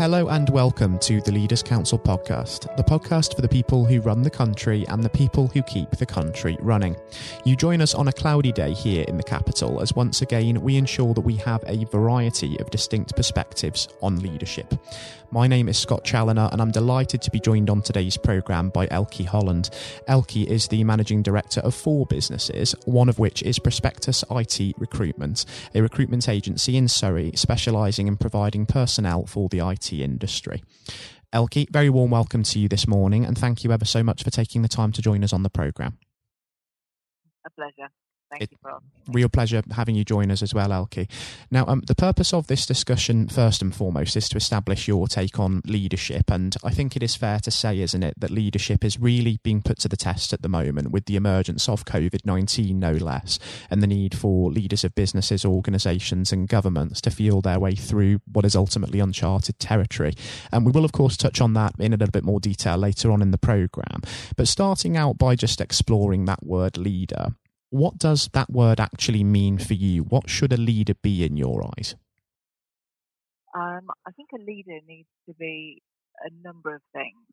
Hello and welcome to the Leaders Council podcast, the podcast for the people who run the country and the people who keep the country running. You join us on a cloudy day here in the capital as once again we ensure that we have a variety of distinct perspectives on leadership. My name is Scott Challoner and I'm delighted to be joined on today's programme by Elkie Holland. Elkie is the managing director of four businesses, one of which is Prospectus IT Recruitment, a recruitment agency in Surrey specialising in providing personnel for the IT industry. Elkie, very warm welcome to you this morning, and thank you ever so much for taking the time to join us on the programme. A pleasure. Thank it, you for real pleasure having you join us as well, Elkie. Now, um, the purpose of this discussion, first and foremost, is to establish your take on leadership. And I think it is fair to say, isn't it, that leadership is really being put to the test at the moment with the emergence of COVID 19, no less, and the need for leaders of businesses, organisations, and governments to feel their way through what is ultimately uncharted territory. And we will, of course, touch on that in a little bit more detail later on in the programme. But starting out by just exploring that word leader, what does that word actually mean for you? What should a leader be in your eyes? Um, I think a leader needs to be a number of things.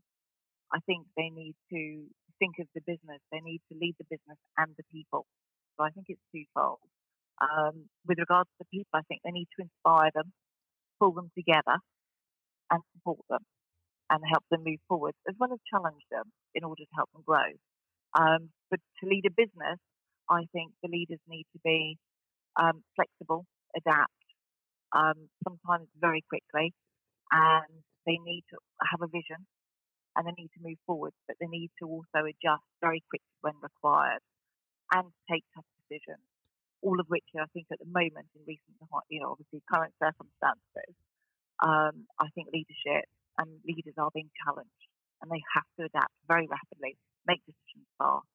I think they need to think of the business, they need to lead the business and the people. So I think it's twofold. Um, with regards to the people, I think they need to inspire them, pull them together, and support them and help them move forward, as well as challenge them in order to help them grow. Um, but to lead a business, I think the leaders need to be um, flexible, adapt, um, sometimes very quickly, and they need to have a vision and they need to move forward, but they need to also adjust very quickly when required and take tough decisions. All of which I think at the moment in recent, you know, obviously current circumstances, um, I think leadership and leaders are being challenged and they have to adapt very rapidly, make decisions fast,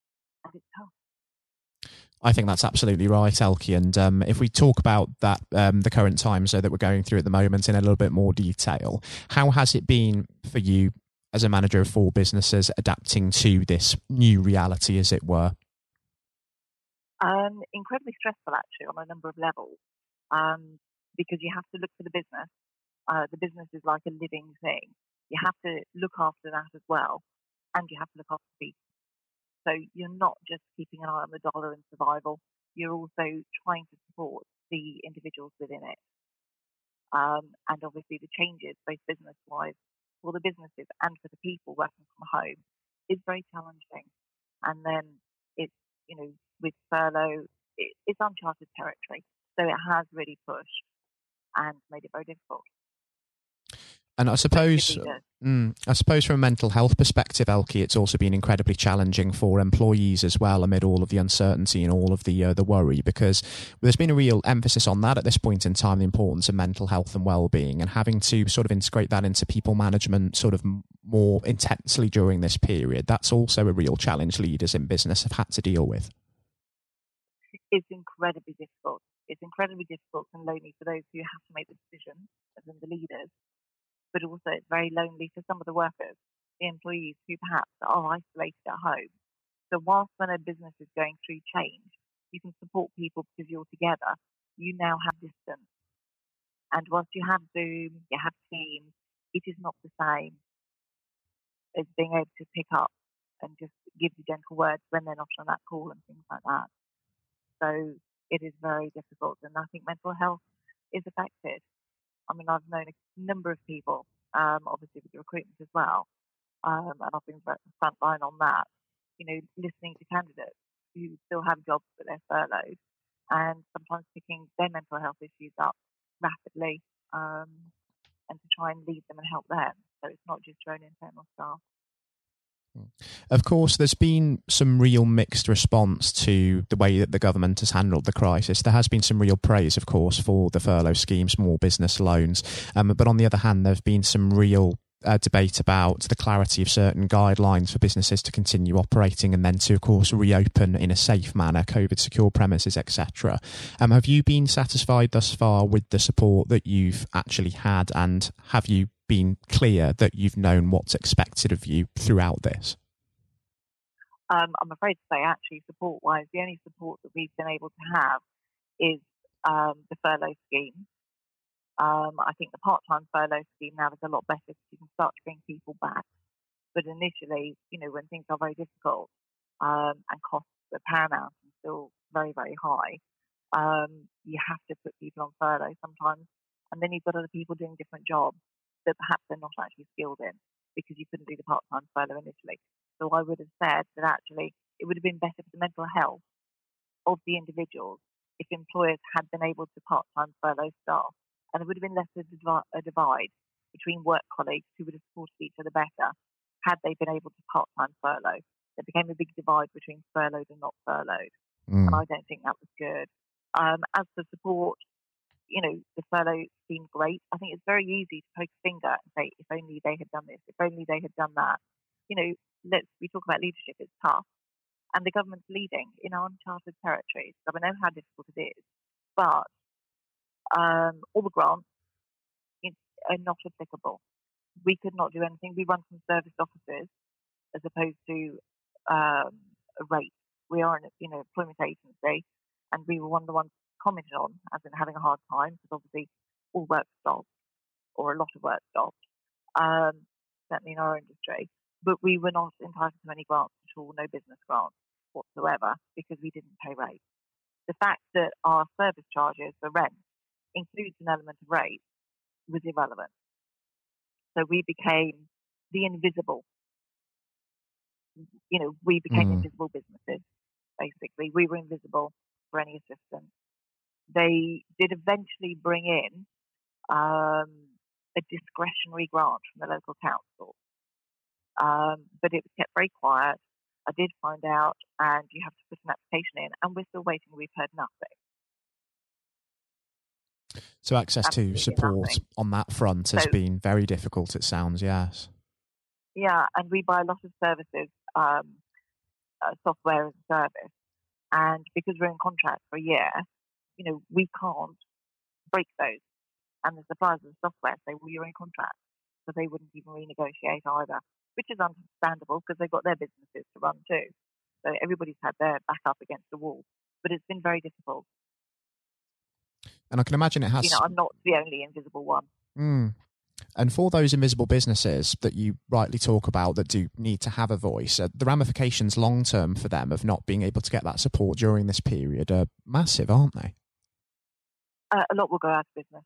and it's tough. I think that's absolutely right, Elkie. And um, if we talk about that, um, the current times that we're going through at the moment in a little bit more detail, how has it been for you as a manager of four businesses adapting to this new reality, as it were? Um, incredibly stressful, actually, on a number of levels, um, because you have to look for the business. Uh, the business is like a living thing. You have to look after that as well, and you have to look after people. So you're not just keeping an eye on the dollar and survival, you're also trying to support the individuals within it. Um, and obviously, the changes, both business wise for the businesses and for the people working from home, is very challenging. And then it's, you know, with furlough, it, it's uncharted territory. So it has really pushed and made it very difficult. And I suppose, mm, I suppose, from a mental health perspective, Elkie, it's also been incredibly challenging for employees as well, amid all of the uncertainty and all of the uh, the worry, because there's been a real emphasis on that at this point in time, the importance of mental health and well-being, and having to sort of integrate that into people management, sort of more intensely during this period. That's also a real challenge leaders in business have had to deal with. It's incredibly difficult. It's incredibly difficult and lonely for those who have to make the decisions, as in the leaders but also it's very lonely for some of the workers, the employees who perhaps are isolated at home. So whilst when a business is going through change, you can support people because you're together, you now have distance. And whilst you have Zoom, you have Teams, it is not the same as being able to pick up and just give the gentle words when they're not on that call and things like that. So it is very difficult, and I think mental health is affected. I mean, I've known a number of people, um, obviously with the recruitment as well, um, and I've been front line on that. You know, listening to candidates who still have jobs but they're furloughed, and sometimes picking their mental health issues up rapidly, um, and to try and lead them and help them. So it's not just your own internal staff. Of course, there's been some real mixed response to the way that the government has handled the crisis. There has been some real praise, of course, for the furlough scheme, small business loans. Um, but on the other hand, there have been some real uh, debate about the clarity of certain guidelines for businesses to continue operating and then to, of course, reopen in a safe manner, COVID secure premises, etc. Um, have you been satisfied thus far with the support that you've actually had, and have you been clear that you've known what's expected of you throughout this? Um, I'm afraid to say, actually, support wise, the only support that we've been able to have is um, the furlough scheme. Um, I think the part-time furlough scheme now is a lot better because you can start to bring people back. But initially, you know, when things are very difficult um, and costs are paramount and still very, very high, um, you have to put people on furlough sometimes. And then you've got other people doing different jobs that perhaps they're not actually skilled in because you couldn't do the part-time furlough initially. So I would have said that actually it would have been better for the mental health of the individuals if employers had been able to part-time furlough staff, and there would have been less of a divide between work colleagues who would have supported each other better had they been able to part-time furlough. There became a big divide between furloughed and not furloughed, mm. and I don't think that was good. Um, as for support, you know, the furlough seemed great. I think it's very easy to poke a finger and say, if only they had done this, if only they had done that. You know, let's we talk about leadership. It's tough, and the government's leading in uncharted territories. So I know how difficult it is, but um, all the grants are not applicable. We could not do anything. We run some service offices as opposed to um, a rate. We are an you know employment agency, and we were one of the ones commented on as in having a hard time because obviously all work stopped or a lot of work stopped. Um, certainly in our industry, but we were not entitled to any grants at all, no business grants whatsoever because we didn't pay rate. The fact that our service charges, the rent, includes an element of rate was irrelevant. So we became the invisible. You know, we became mm. invisible businesses, basically. We were invisible for any assistance. They did eventually bring in um, a discretionary grant from the local council, um, but it was kept very quiet I did find out, and you have to put an application in, and we're still waiting. We've heard nothing. So access Absolutely to support nothing. on that front has so, been very difficult. It sounds, yes. Yeah, and we buy a lot of services, um, uh, software as a service, and because we're in contract for a year, you know, we can't break those. And the suppliers of the software say, "Well, you're in contract," so they wouldn't even renegotiate either which is understandable because they've got their businesses to run too. So everybody's had their back up against the wall, but it's been very difficult. And I can imagine it has. You know, I'm not the only invisible one. Mm. And for those invisible businesses that you rightly talk about that do need to have a voice, uh, the ramifications long term for them of not being able to get that support during this period are massive, aren't they? Uh, a lot will go out of business.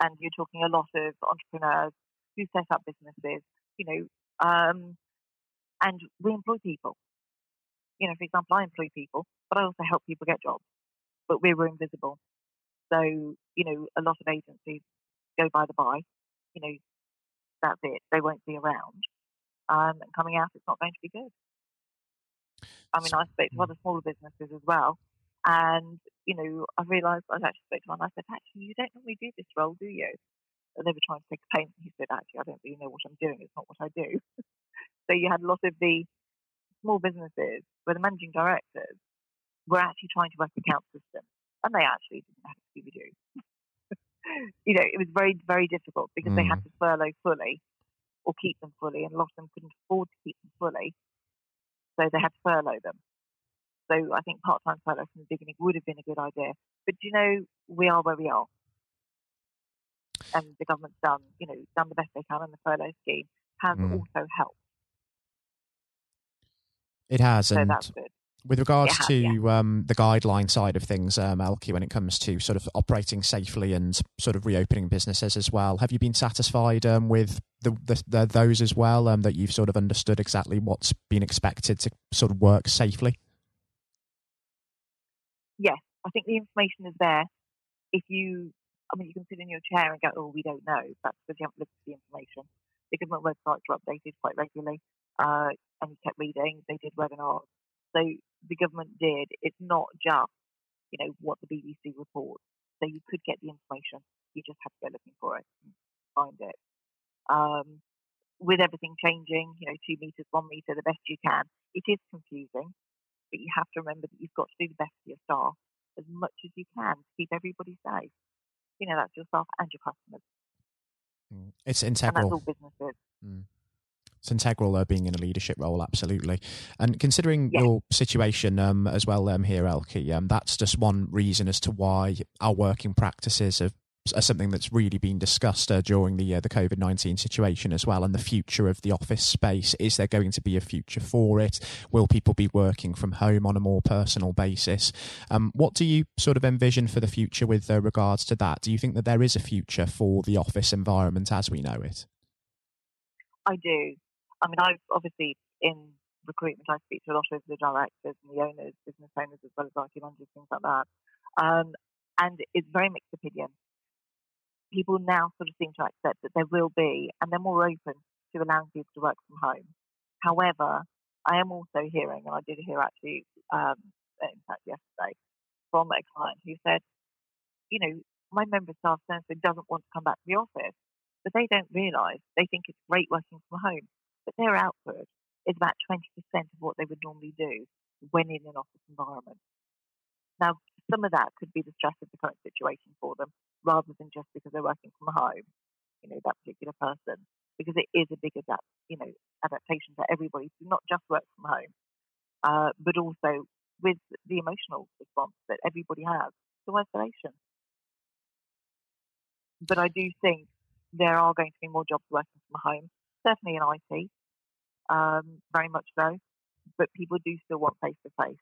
And you're talking a lot of entrepreneurs who set up businesses you know, um, and we employ people. You know, for example, I employ people, but I also help people get jobs. But we were invisible. So, you know, a lot of agencies go by the by. You know, that's it. They won't be around. Um, and coming out, it's not going to be good. I mean, I speak to hmm. other smaller businesses as well. And, you know, I realised I actually spoke to one. I said, actually, you don't normally do this role, do you? they were trying to take a payment. He said, actually, I don't really know what I'm doing. It's not what I do. so you had a lot of the small businesses where the managing directors were actually trying to work the account system, and they actually didn't have to do. you know, it was very, very difficult because mm. they had mm. to furlough fully or keep them fully, and a lot of them couldn't afford to keep them fully, so they had to furlough them. So I think part-time furlough from the beginning would have been a good idea. But do you know, we are where we are and the government's done, you know, done the best they can, and the furlough scheme has mm. also helped. It has, so and with regards has, to yeah. um, the guideline side of things, um, Elkie, when it comes to sort of operating safely and sort of reopening businesses as well, have you been satisfied um, with the, the, the, those as well? Um, that you've sort of understood exactly what's been expected to sort of work safely. Yes, I think the information is there. If you I mean, you can sit in your chair and go, oh, we don't know. That's because you haven't looked at the information. The government websites are updated quite regularly, uh, and you kept reading. They did webinars. So the government did. It's not just, you know, what the BBC reports. So you could get the information. You just have to go looking for it and find it. Um, with everything changing, you know, two meters, one meter, the best you can, it is confusing. But you have to remember that you've got to do the best for your staff as much as you can to keep everybody safe you know, that's yourself and your customers. Mm. It's integral. And that's all businesses. Mm. It's integral uh, being in a leadership role, absolutely. And considering your situation um, as well um, here, Elkie, um, that's just one reason as to why our working practices have something that's really been discussed uh, during the uh, the COVID nineteen situation as well, and the future of the office space. Is there going to be a future for it? Will people be working from home on a more personal basis? Um, what do you sort of envision for the future with uh, regards to that? Do you think that there is a future for the office environment as we know it? I do. I mean, I've obviously in recruitment, I speak to a lot of the directors and the owners, business owners, as well as IT managers, things like that. Um, and it's very mixed opinion. People now sort of seem to accept that there will be, and they're more open to allowing people to work from home. However, I am also hearing, and I did hear actually, um, in fact, yesterday, from a client who said, you know, my member staff so doesn't want to come back to the office, but they don't realise they think it's great working from home, but their output is about 20% of what they would normally do when in an office environment. Now, some of that could be the stress of the current situation for them, rather than just because they're working from home, you know, that particular person, because it is a big adapt, you know, adaptation for everybody to not just work from home, uh, but also with the emotional response that everybody has to isolation. But I do think there are going to be more jobs working from home, certainly in IT, um, very much so. But people do still want face to face.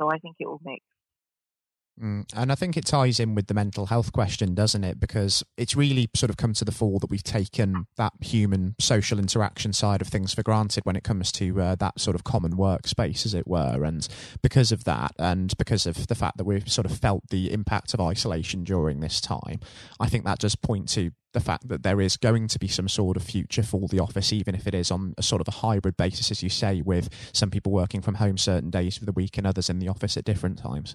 So I think it will mix. Mm. And I think it ties in with the mental health question, doesn't it? Because it's really sort of come to the fore that we've taken that human social interaction side of things for granted when it comes to uh, that sort of common workspace, as it were. And because of that, and because of the fact that we've sort of felt the impact of isolation during this time, I think that does point to the fact that there is going to be some sort of future for the office, even if it is on a sort of a hybrid basis, as you say, with some people working from home certain days of the week and others in the office at different times.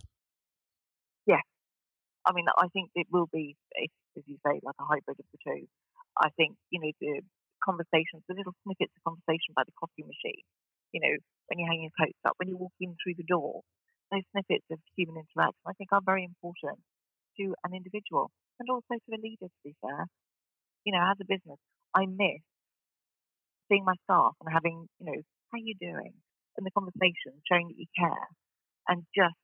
I mean, I think it will be, eh, as you say, like a hybrid of the two. I think, you know, the conversations, the little snippets of conversation by the coffee machine, you know, when you're hanging your coats up, when you walk in through the door, those snippets of human interaction, I think are very important to an individual and also to a leader, to be fair. You know, as a business, I miss seeing my staff and having, you know, how you doing? And the conversation, showing that you care and just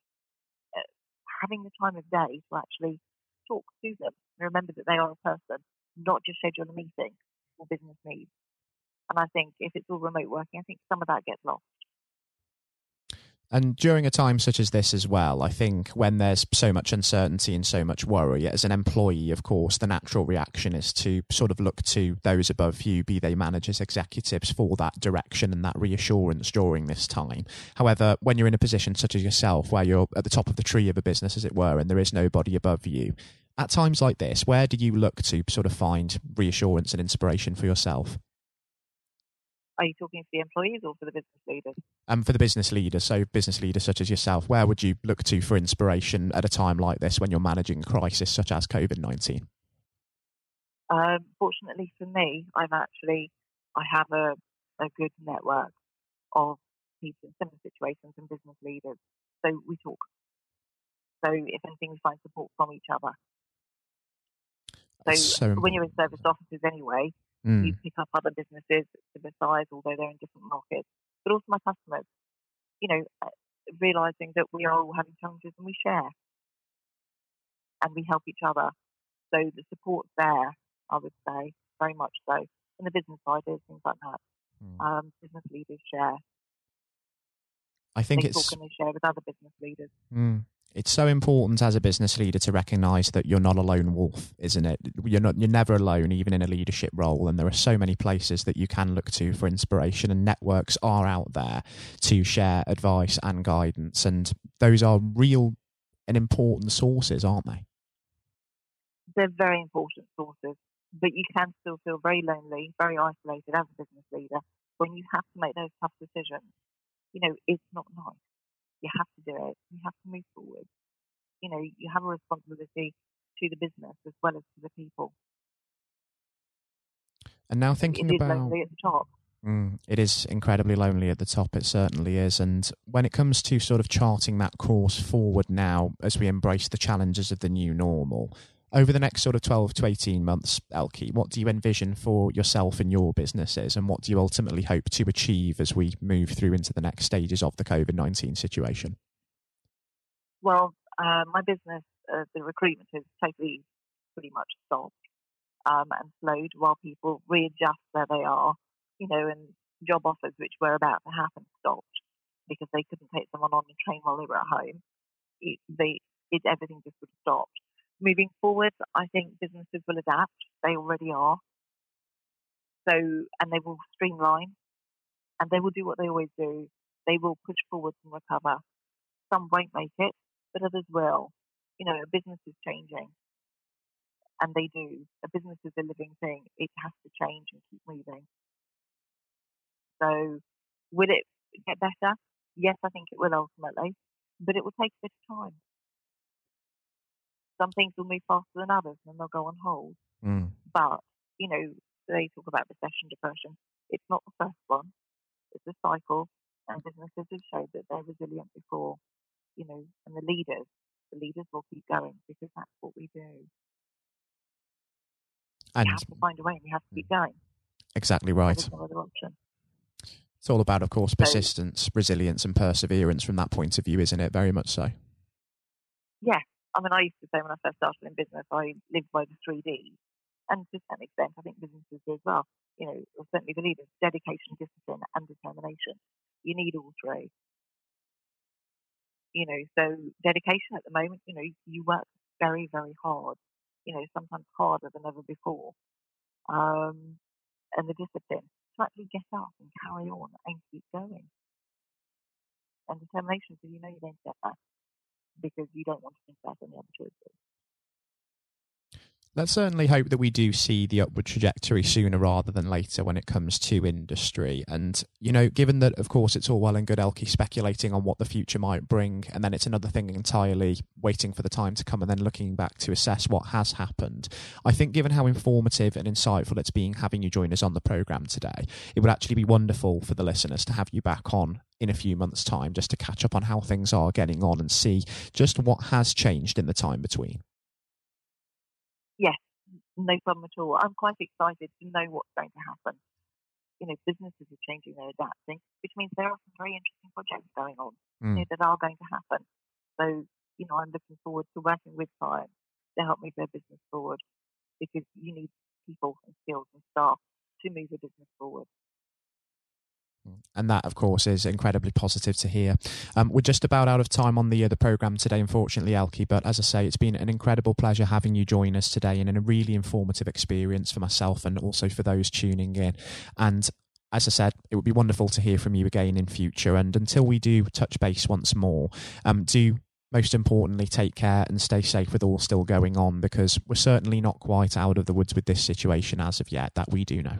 having the time of day to actually talk to them remember that they are a person, not just schedule a meeting for business needs. And I think if it's all remote working, I think some of that gets lost. And during a time such as this as well, I think when there's so much uncertainty and so much worry, as an employee, of course, the natural reaction is to sort of look to those above you, be they managers, executives, for that direction and that reassurance during this time. However, when you're in a position such as yourself, where you're at the top of the tree of a business, as it were, and there is nobody above you, at times like this, where do you look to sort of find reassurance and inspiration for yourself? Are you talking for the employees or for the business leaders? Um, for the business leaders, so business leaders such as yourself, where would you look to for inspiration at a time like this when you're managing a crisis such as COVID 19? Um, fortunately for me, I'm actually, I have a, a good network of people in similar situations and business leaders. So we talk. So if anything, we find support from each other. So, so when you're in service offices anyway, Mm. You pick up other businesses to the size, although they're in different markets, but also my customers. You know, uh, realizing that we are all having challenges and we share and we help each other. So the support's there, I would say, very much so. And the business side is things like that. Mm. Um, business leaders share. I think they it's talk and they share with other business leaders. Mm it's so important as a business leader to recognize that you're not a lone wolf isn't it? You're not you're never alone even in a leadership role and there are so many places that you can look to for inspiration and networks are out there to share advice and guidance and those are real and important sources aren't they? They're very important sources but you can still feel very lonely very isolated as a business leader when you have to make those tough decisions. You know it's not nice you have to do it. You have to move forward. You know, you have a responsibility to the business as well as to the people. And now thinking it about lonely at the top. Mm, it is incredibly lonely at the top. It certainly is. And when it comes to sort of charting that course forward now, as we embrace the challenges of the new normal, over the next sort of 12 to 18 months, Elkie, what do you envision for yourself and your businesses, and what do you ultimately hope to achieve as we move through into the next stages of the COVID 19 situation? Well, uh, my business, uh, the recruitment, is totally pretty much stopped um, and slowed while people readjust where they are, you know, and job offers which were about to happen stopped because they couldn't take someone on the train while they were at home. It, they, it, everything just sort stopped. Moving forward, I think businesses will adapt. They already are. So, and they will streamline and they will do what they always do. They will push forward and recover. Some won't make it, but others will. You know, a business is changing and they do. A business is a living thing. It has to change and keep moving. So, will it get better? Yes, I think it will ultimately, but it will take a bit of time. Some things will move faster than others and they'll go on hold. Mm. But, you know, they talk about recession, depression. It's not the first one, it's a cycle, and businesses have showed that they're resilient before, you know, and the leaders, the leaders will keep going because that's what we do. And you have to find a way and you have to keep mm. going. Exactly right. No other option. It's all about, of course, persistence, so, resilience, and perseverance from that point of view, isn't it? Very much so. Yeah. I mean, I used to say when I first started in business, I lived by the three Ds. And to some extent, I think businesses do as well. You know, or certainly the leaders, dedication, discipline, and determination. You need all three. You know, so dedication at the moment, you know, you work very, very hard you know, sometimes harder than ever before. Um, and the discipline to actually get up and carry on and keep going. And determination, so you know you're going to get that because you don't want to think about any other choices. Let's certainly hope that we do see the upward trajectory sooner rather than later when it comes to industry. And, you know, given that, of course, it's all well and good, Elkie, speculating on what the future might bring, and then it's another thing entirely waiting for the time to come and then looking back to assess what has happened. I think, given how informative and insightful it's been having you join us on the programme today, it would actually be wonderful for the listeners to have you back on in a few months' time just to catch up on how things are getting on and see just what has changed in the time between yes, no problem at all. I'm quite excited to know what's going to happen. You know, businesses are changing, they're adapting, which means there are some very interesting projects going on mm. you know, that are going to happen. So, you know, I'm looking forward to working with clients to help move their business forward because you need people and skills and staff to move a business forward. And that, of course, is incredibly positive to hear. Um, we're just about out of time on the uh, the program today, unfortunately, Elkie. But as I say, it's been an incredible pleasure having you join us today, and a really informative experience for myself and also for those tuning in. And as I said, it would be wonderful to hear from you again in future. And until we do touch base once more, um, do most importantly take care and stay safe with all still going on because we're certainly not quite out of the woods with this situation as of yet. That we do know.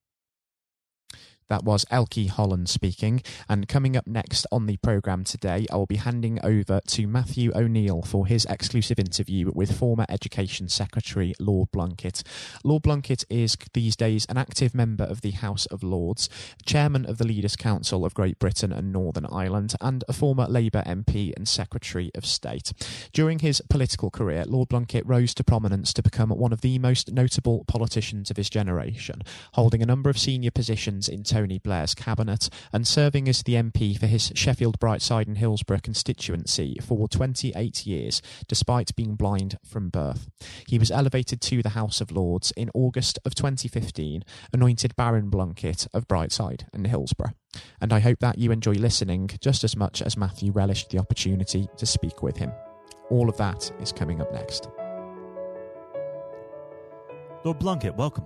That was Elkie Holland speaking. And coming up next on the programme today, I will be handing over to Matthew O'Neill for his exclusive interview with former Education Secretary Lord Blunkett. Lord Blunkett is these days an active member of the House of Lords, chairman of the Leaders' Council of Great Britain and Northern Ireland, and a former Labour MP and Secretary of State. During his political career, Lord Blunkett rose to prominence to become one of the most notable politicians of his generation, holding a number of senior positions in Tony Blair's cabinet and serving as the MP for his Sheffield Brightside and Hillsborough constituency for 28 years, despite being blind from birth. He was elevated to the House of Lords in August of 2015, anointed Baron Blunkett of Brightside and Hillsborough. And I hope that you enjoy listening just as much as Matthew relished the opportunity to speak with him. All of that is coming up next. Lord Blunkett, welcome.